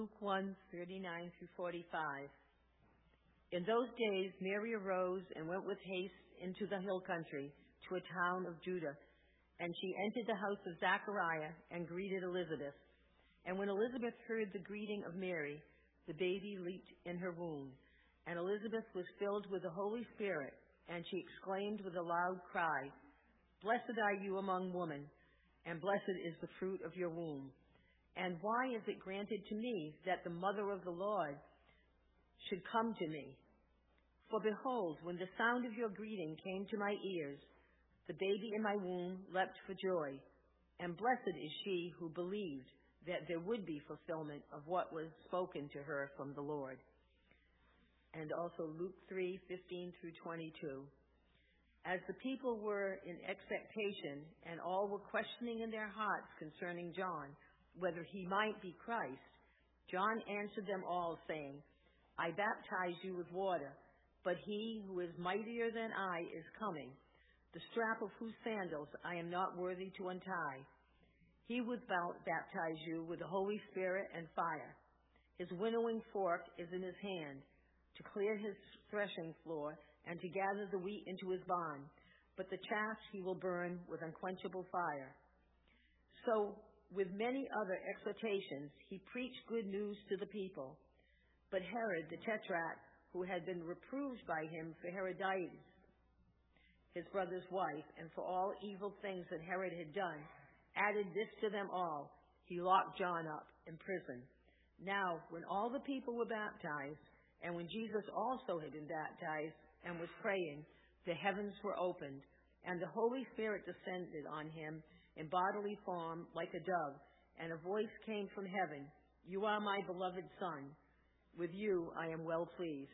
Luke 1 39 through 45. In those days, Mary arose and went with haste into the hill country to a town of Judah. And she entered the house of Zachariah and greeted Elizabeth. And when Elizabeth heard the greeting of Mary, the baby leaped in her womb. And Elizabeth was filled with the Holy Spirit, and she exclaimed with a loud cry, Blessed are you among women, and blessed is the fruit of your womb. And why is it granted to me that the mother of the Lord should come to me? For behold, when the sound of your greeting came to my ears, the baby in my womb leapt for joy. And blessed is she who believed that there would be fulfillment of what was spoken to her from the Lord. And also Luke 3:15 through 22. As the people were in expectation and all were questioning in their hearts concerning John, whether he might be Christ, John answered them all, saying, I baptize you with water, but he who is mightier than I is coming, the strap of whose sandals I am not worthy to untie. He would baptize you with the Holy Spirit and fire. His winnowing fork is in his hand to clear his threshing floor and to gather the wheat into his barn, but the chaff he will burn with unquenchable fire. So with many other exhortations, he preached good news to the people. But Herod the Tetrarch, who had been reproved by him for Herodias, his brother's wife, and for all evil things that Herod had done, added this to them all. He locked John up in prison. Now, when all the people were baptized, and when Jesus also had been baptized and was praying, the heavens were opened, and the Holy Spirit descended on him in bodily form like a dove, and a voice came from heaven, You are my beloved Son. With you I am well pleased.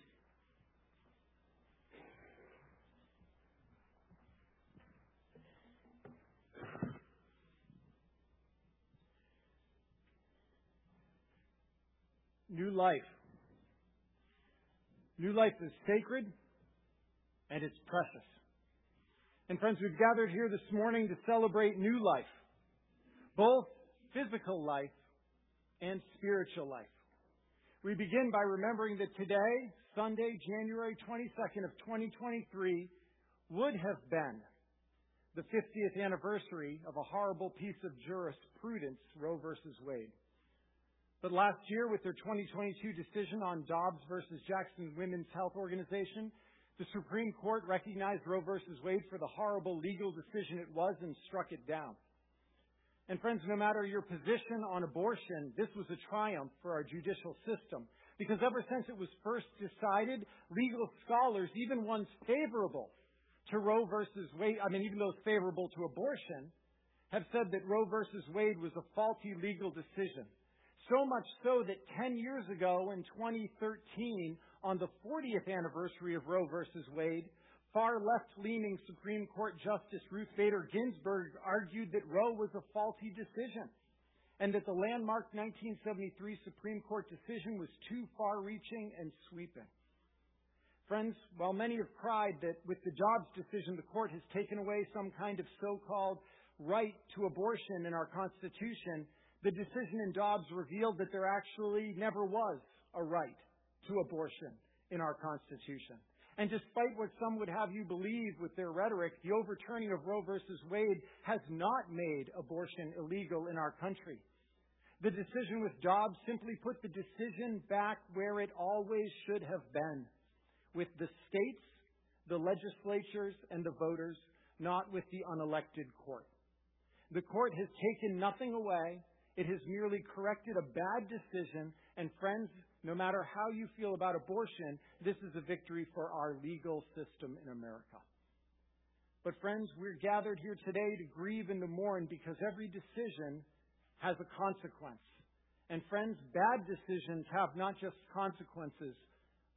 New life. New life is sacred and it's precious. And friends, we've gathered here this morning to celebrate new life, both physical life and spiritual life. We begin by remembering that today, Sunday, January 22nd of 2023, would have been the 50th anniversary of a horrible piece of jurisprudence, Roe versus Wade. But last year, with their 2022 decision on Dobbs versus Jackson Women's Health Organization, the Supreme Court recognized Roe v. Wade for the horrible legal decision it was and struck it down. And friends, no matter your position on abortion, this was a triumph for our judicial system. Because ever since it was first decided, legal scholars, even ones favorable to Roe versus Wade, I mean, even those favorable to abortion, have said that Roe versus Wade was a faulty legal decision. So much so that 10 years ago in 2013, on the 40th anniversary of Roe v. Wade, far left leaning Supreme Court Justice Ruth Bader Ginsburg argued that Roe was a faulty decision and that the landmark 1973 Supreme Court decision was too far reaching and sweeping. Friends, while many have cried that with the Dobbs decision the court has taken away some kind of so called right to abortion in our Constitution, the decision in Dobbs revealed that there actually never was a right to abortion in our Constitution. And despite what some would have you believe with their rhetoric, the overturning of Roe v. Wade has not made abortion illegal in our country. The decision with Dobbs simply put the decision back where it always should have been with the states, the legislatures, and the voters, not with the unelected court. The court has taken nothing away. It has merely corrected a bad decision. And friends, no matter how you feel about abortion, this is a victory for our legal system in America. But friends, we're gathered here today to grieve and to mourn because every decision has a consequence. And friends, bad decisions have not just consequences,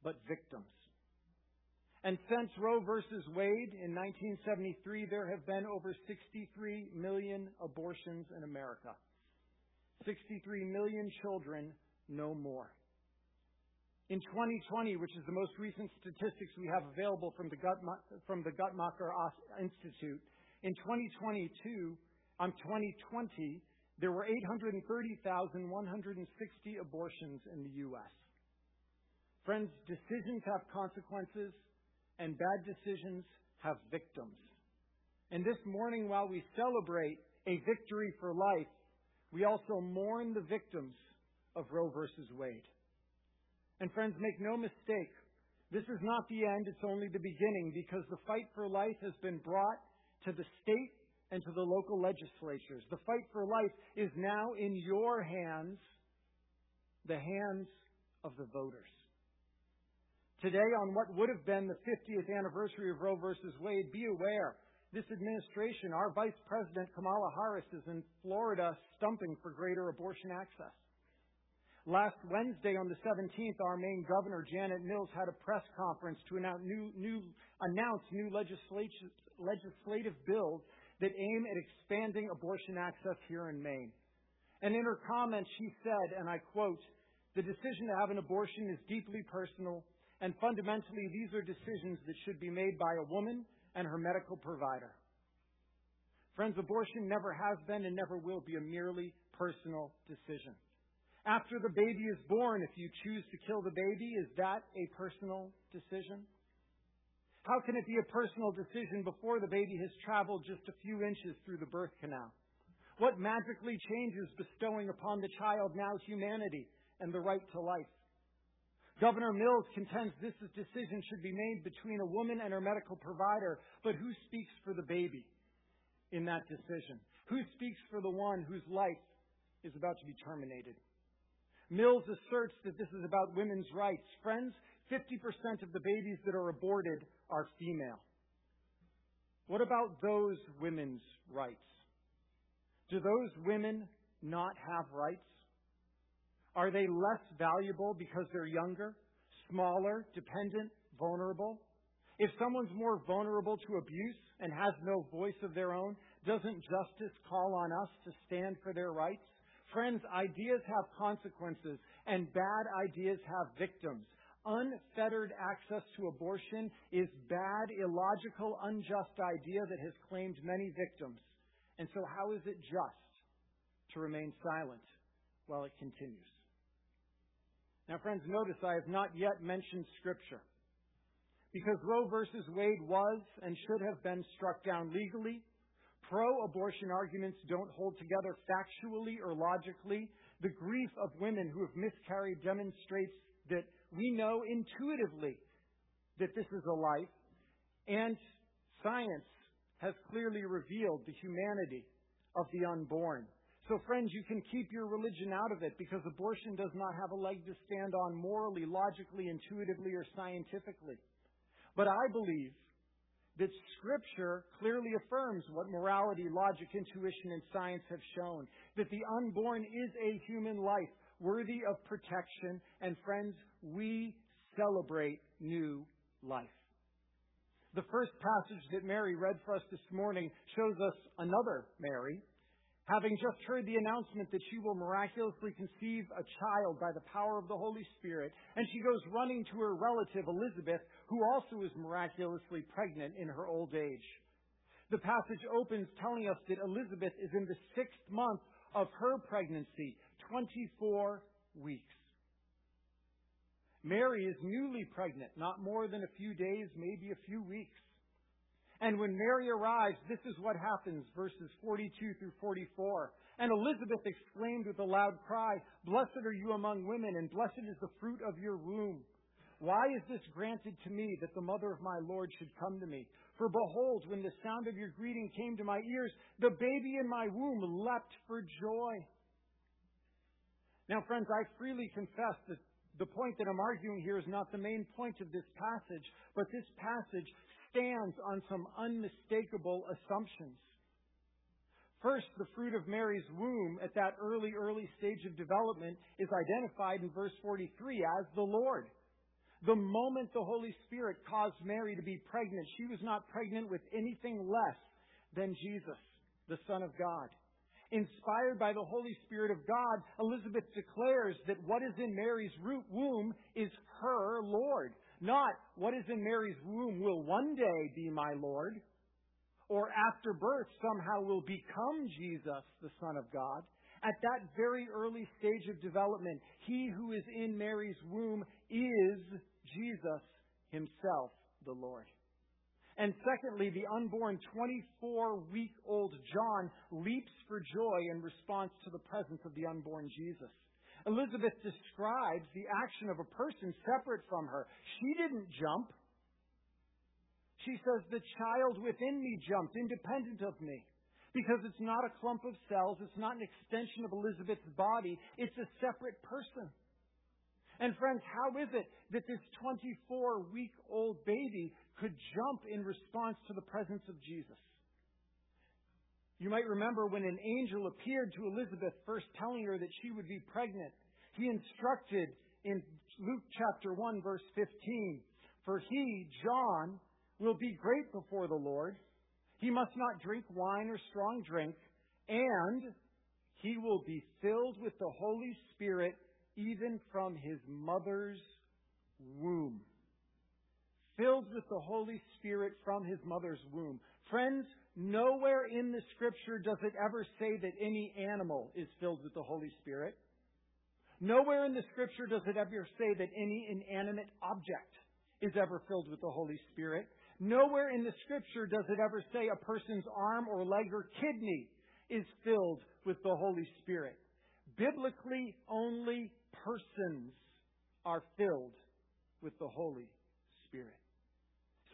but victims. And since Roe versus Wade in 1973, there have been over 63 million abortions in America. 63 million children, no more. In 2020, which is the most recent statistics we have available from the, from the Guttmacher Institute, in 2022, um, 2020, there were 830,160 abortions in the U.S. Friends, decisions have consequences, and bad decisions have victims. And this morning, while we celebrate a victory for life, we also mourn the victims of Roe versus Wade. And friends, make no mistake, this is not the end, it's only the beginning because the fight for life has been brought to the state and to the local legislatures. The fight for life is now in your hands, the hands of the voters. Today, on what would have been the 50th anniversary of Roe versus Wade, be aware this administration, our Vice President Kamala Harris, is in Florida stumping for greater abortion access. Last Wednesday, on the 17th, our Maine governor, Janet Mills, had a press conference to announce new, new, announce new legislative bills that aim at expanding abortion access here in Maine. And in her comments, she said, and I quote, the decision to have an abortion is deeply personal, and fundamentally, these are decisions that should be made by a woman and her medical provider. Friends, abortion never has been and never will be a merely personal decision. After the baby is born, if you choose to kill the baby, is that a personal decision? How can it be a personal decision before the baby has traveled just a few inches through the birth canal? What magically changes bestowing upon the child now humanity and the right to life? Governor Mills contends this decision should be made between a woman and her medical provider, but who speaks for the baby in that decision? Who speaks for the one whose life is about to be terminated? Mills asserts that this is about women's rights. Friends, 50% of the babies that are aborted are female. What about those women's rights? Do those women not have rights? Are they less valuable because they're younger, smaller, dependent, vulnerable? If someone's more vulnerable to abuse and has no voice of their own, doesn't justice call on us to stand for their rights? Friends, ideas have consequences, and bad ideas have victims. Unfettered access to abortion is bad, illogical, unjust idea that has claimed many victims. And so how is it just to remain silent while it continues? Now, friends, notice I have not yet mentioned Scripture. Because Roe versus Wade was and should have been struck down legally, pro abortion arguments don't hold together factually or logically. The grief of women who have miscarried demonstrates that we know intuitively that this is a life, and science has clearly revealed the humanity of the unborn. So, friends, you can keep your religion out of it because abortion does not have a leg to stand on morally, logically, intuitively, or scientifically. But I believe that Scripture clearly affirms what morality, logic, intuition, and science have shown that the unborn is a human life worthy of protection. And, friends, we celebrate new life. The first passage that Mary read for us this morning shows us another Mary, having just heard the announcement that she will miraculously conceive a child by the power of the Holy Spirit, and she goes running to her relative Elizabeth, who also is miraculously pregnant in her old age. The passage opens telling us that Elizabeth is in the sixth month of her pregnancy, 24 weeks. Mary is newly pregnant, not more than a few days, maybe a few weeks. And when Mary arrives, this is what happens, verses 42 through 44. And Elizabeth exclaimed with a loud cry, Blessed are you among women, and blessed is the fruit of your womb. Why is this granted to me that the mother of my Lord should come to me? For behold, when the sound of your greeting came to my ears, the baby in my womb leapt for joy. Now, friends, I freely confess that the point that I'm arguing here is not the main point of this passage, but this passage stands on some unmistakable assumptions. First, the fruit of Mary's womb at that early, early stage of development is identified in verse 43 as the Lord. The moment the Holy Spirit caused Mary to be pregnant, she was not pregnant with anything less than Jesus, the Son of God. Inspired by the Holy Spirit of God, Elizabeth declares that what is in Mary's root womb is her. Not what is in Mary's womb will one day be my Lord, or after birth somehow will become Jesus, the Son of God. At that very early stage of development, he who is in Mary's womb is Jesus himself, the Lord. And secondly, the unborn 24 week old John leaps for joy in response to the presence of the unborn Jesus. Elizabeth describes the action of a person separate from her. She didn't jump. She says, The child within me jumped, independent of me. Because it's not a clump of cells, it's not an extension of Elizabeth's body, it's a separate person. And friends, how is it that this 24 week old baby could jump in response to the presence of Jesus? You might remember when an angel appeared to Elizabeth, first telling her that she would be pregnant. He instructed in Luke chapter 1, verse 15 For he, John, will be great before the Lord. He must not drink wine or strong drink, and he will be filled with the Holy Spirit even from his mother's womb. Filled with the Holy Spirit from his mother's womb. Friends, nowhere in the scripture does it ever say that any animal is filled with the Holy Spirit. Nowhere in the scripture does it ever say that any inanimate object is ever filled with the Holy Spirit. Nowhere in the scripture does it ever say a person's arm or leg or kidney is filled with the Holy Spirit. Biblically, only persons are filled with the Holy Spirit.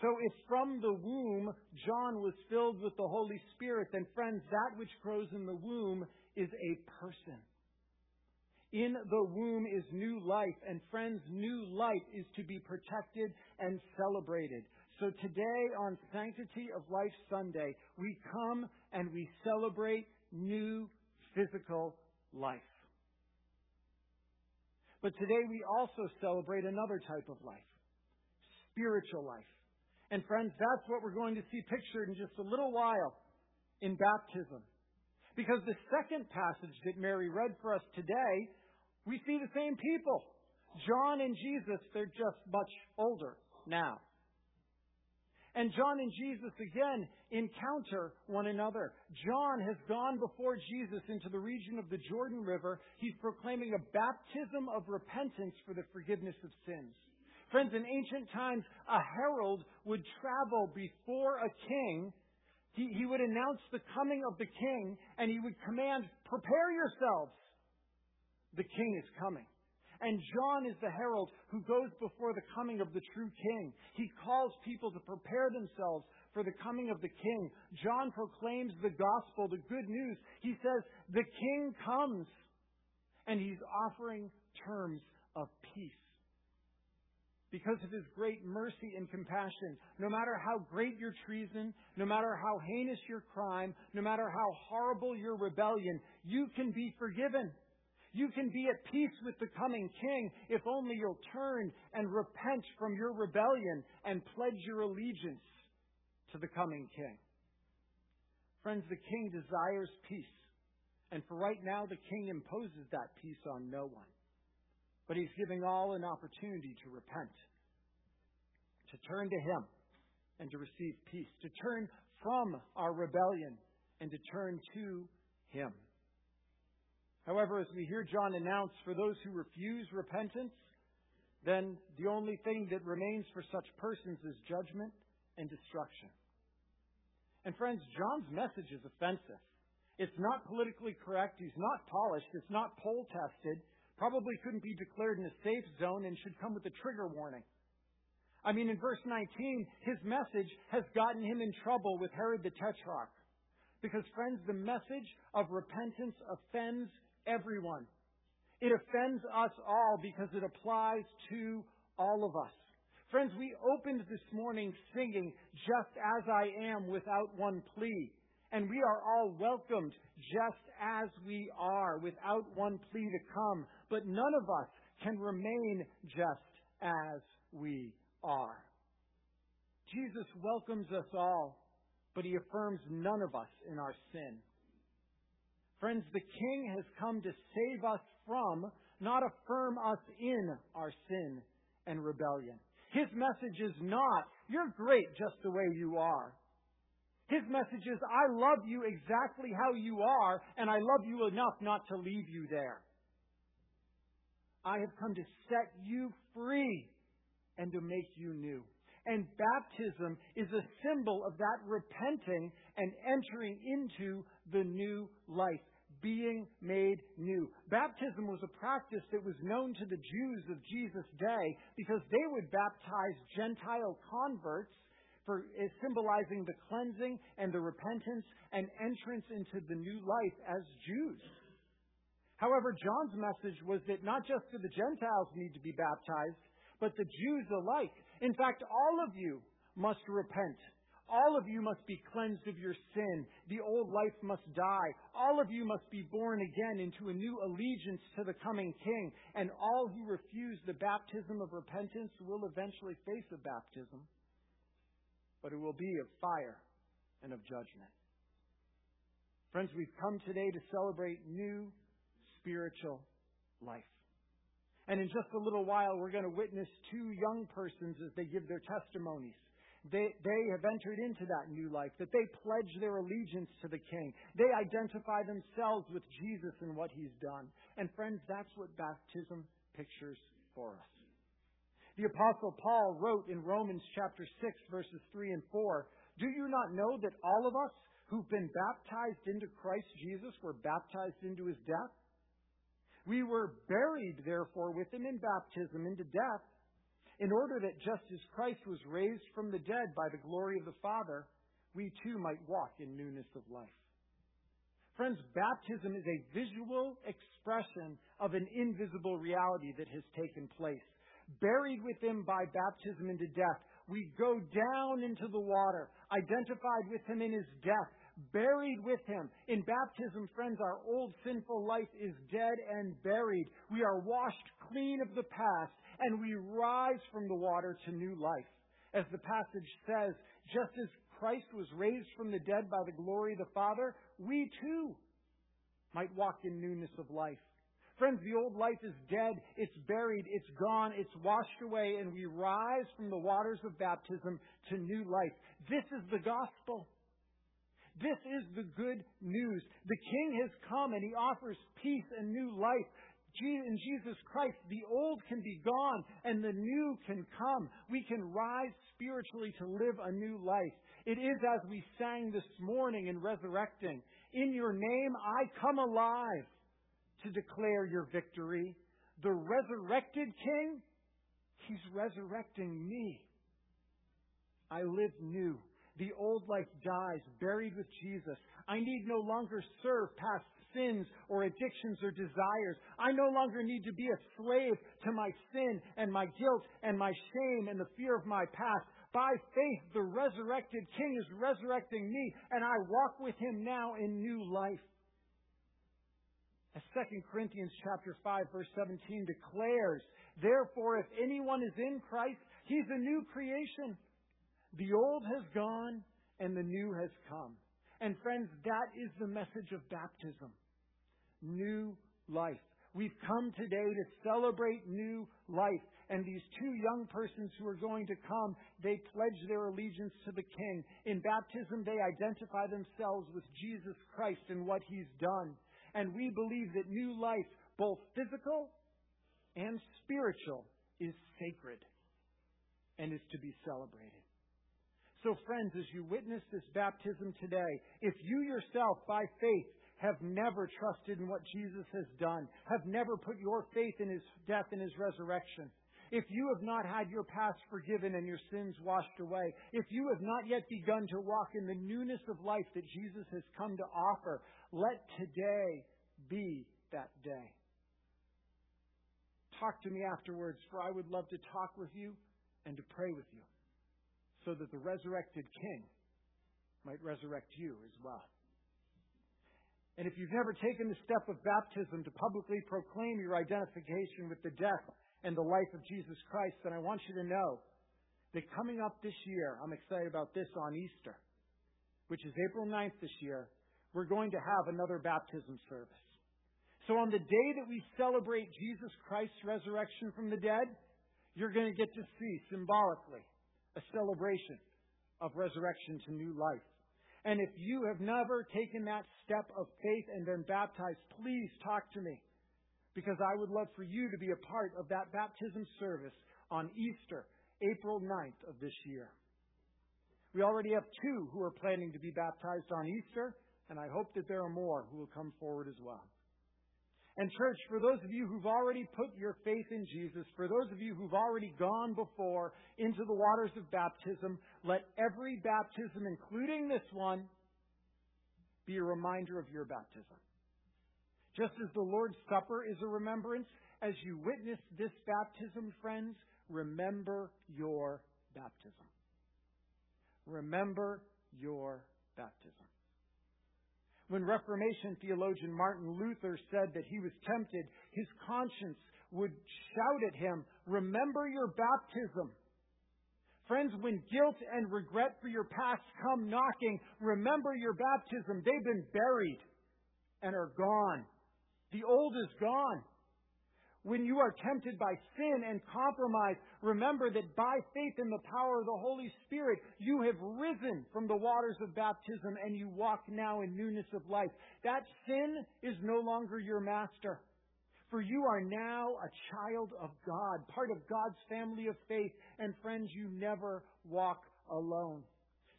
So if from the womb John was filled with the Holy Spirit, then friends, that which grows in the womb is a person. In the womb is new life, and friends, new life is to be protected and celebrated. So today on Sanctity of Life Sunday, we come and we celebrate new physical life. But today we also celebrate another type of life spiritual life. And friends, that's what we're going to see pictured in just a little while in baptism. Because the second passage that Mary read for us today, we see the same people. John and Jesus, they're just much older now. And John and Jesus again encounter one another. John has gone before Jesus into the region of the Jordan River. He's proclaiming a baptism of repentance for the forgiveness of sins. Friends, in ancient times, a herald would travel before a king. He, he would announce the coming of the king, and he would command, Prepare yourselves! The king is coming. And John is the herald who goes before the coming of the true king. He calls people to prepare themselves for the coming of the king. John proclaims the gospel, the good news. He says, The king comes. And he's offering terms of peace. Because of his great mercy and compassion, no matter how great your treason, no matter how heinous your crime, no matter how horrible your rebellion, you can be forgiven. You can be at peace with the coming king if only you'll turn and repent from your rebellion and pledge your allegiance to the coming king. Friends, the king desires peace. And for right now, the king imposes that peace on no one. But he's giving all an opportunity to repent, to turn to him, and to receive peace, to turn from our rebellion and to turn to him. However, as we hear John announce, for those who refuse repentance, then the only thing that remains for such persons is judgment and destruction. And friends, John's message is offensive. It's not politically correct. He's not polished. It's not poll tested. Probably couldn't be declared in a safe zone and should come with a trigger warning. I mean, in verse 19, his message has gotten him in trouble with Herod the Tetrarch. Because, friends, the message of repentance offends everyone. It offends us all because it applies to all of us. Friends, we opened this morning singing, Just as I am, without one plea. And we are all welcomed just as we are, without one plea to come. But none of us can remain just as we are. Jesus welcomes us all, but he affirms none of us in our sin. Friends, the King has come to save us from, not affirm us in our sin and rebellion. His message is not, you're great just the way you are. His message is, I love you exactly how you are, and I love you enough not to leave you there. I have come to set you free and to make you new. And baptism is a symbol of that repenting and entering into the new life, being made new. Baptism was a practice that was known to the Jews of Jesus' day because they would baptize Gentile converts for symbolizing the cleansing and the repentance and entrance into the new life as Jews. However, John's message was that not just do the Gentiles need to be baptized, but the Jews alike. In fact, all of you must repent. All of you must be cleansed of your sin. The old life must die. All of you must be born again into a new allegiance to the coming King. And all who refuse the baptism of repentance will eventually face a baptism, but it will be of fire and of judgment. Friends, we've come today to celebrate new spiritual life. And in just a little while, we're going to witness two young persons as they give their testimonies. They, they have entered into that new life, that they pledge their allegiance to the King. They identify themselves with Jesus and what He's done. And friends, that's what baptism pictures for us. The Apostle Paul wrote in Romans chapter 6, verses 3 and 4 Do you not know that all of us who've been baptized into Christ Jesus were baptized into His death? We were buried, therefore, with him in baptism into death, in order that just as Christ was raised from the dead by the glory of the Father, we too might walk in newness of life. Friends, baptism is a visual expression of an invisible reality that has taken place. Buried with him by baptism into death, we go down into the water, identified with him in his death, buried with him. In baptism, friends, our old sinful life is dead and buried. We are washed clean of the past and we rise from the water to new life. As the passage says, just as Christ was raised from the dead by the glory of the Father, we too might walk in newness of life. Friends, the old life is dead, it's buried, it's gone, it's washed away, and we rise from the waters of baptism to new life. This is the gospel. This is the good news. The King has come and he offers peace and new life. In Jesus Christ, the old can be gone and the new can come. We can rise spiritually to live a new life. It is as we sang this morning in resurrecting. In your name I come alive to declare your victory. The resurrected King, He's resurrecting me. I live new. The old life dies, buried with Jesus. I need no longer serve past sins or addictions or desires. I no longer need to be a slave to my sin and my guilt and my shame and the fear of my past. By faith, the resurrected King is resurrecting me, and I walk with him now in new life. As 2 Corinthians chapter 5 verse 17 declares, therefore if anyone is in Christ, he's a new creation. The old has gone and the new has come. And friends, that is the message of baptism. New life. We've come today to celebrate new life. And these two young persons who are going to come, they pledge their allegiance to the King. In baptism, they identify themselves with Jesus Christ and what He's done. And we believe that new life, both physical and spiritual, is sacred and is to be celebrated. So, friends, as you witness this baptism today, if you yourself, by faith, have never trusted in what Jesus has done, have never put your faith in his death and his resurrection, if you have not had your past forgiven and your sins washed away, if you have not yet begun to walk in the newness of life that Jesus has come to offer, let today be that day. Talk to me afterwards, for I would love to talk with you and to pray with you so that the resurrected King might resurrect you as well. And if you've never taken the step of baptism to publicly proclaim your identification with the death and the life of Jesus Christ, then I want you to know that coming up this year, I'm excited about this on Easter, which is April 9th this year, we're going to have another baptism service. So on the day that we celebrate Jesus Christ's resurrection from the dead, you're going to get to see symbolically a celebration of resurrection to new life. And if you have never taken that step of faith and been baptized, please talk to me. Because I would love for you to be a part of that baptism service on Easter, April 9th of this year. We already have two who are planning to be baptized on Easter, and I hope that there are more who will come forward as well. And, church, for those of you who've already put your faith in Jesus, for those of you who've already gone before into the waters of baptism, let every baptism, including this one, be a reminder of your baptism. Just as the Lord's Supper is a remembrance, as you witness this baptism, friends, remember your baptism. Remember your baptism. When Reformation theologian Martin Luther said that he was tempted, his conscience would shout at him, Remember your baptism. Friends, when guilt and regret for your past come knocking, remember your baptism. They've been buried and are gone. The old is gone. When you are tempted by sin and compromise, remember that by faith in the power of the Holy Spirit, you have risen from the waters of baptism and you walk now in newness of life. That sin is no longer your master. For you are now a child of God, part of God's family of faith, and friends, you never walk alone.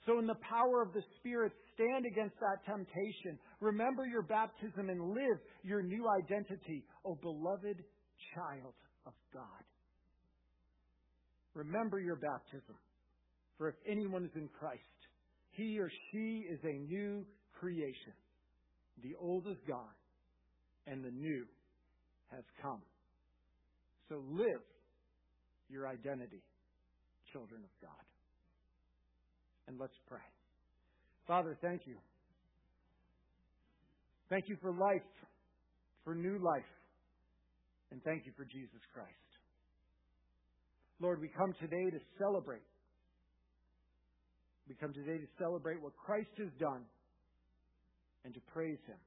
So, in the power of the Spirit, stand against that temptation. Remember your baptism and live your new identity, O beloved child of God. Remember your baptism. For if anyone is in Christ, he or she is a new creation. The old is gone, and the new has come. So live your identity, children of God. And let's pray. Father, thank you. Thank you for life, for new life. And thank you for Jesus Christ. Lord, we come today to celebrate. We come today to celebrate what Christ has done and to praise Him.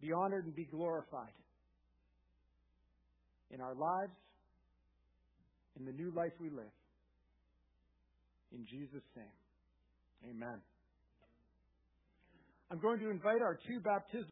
Be honored and be glorified in our lives, in the new life we live. In Jesus' name, amen. I'm going to invite our two baptismal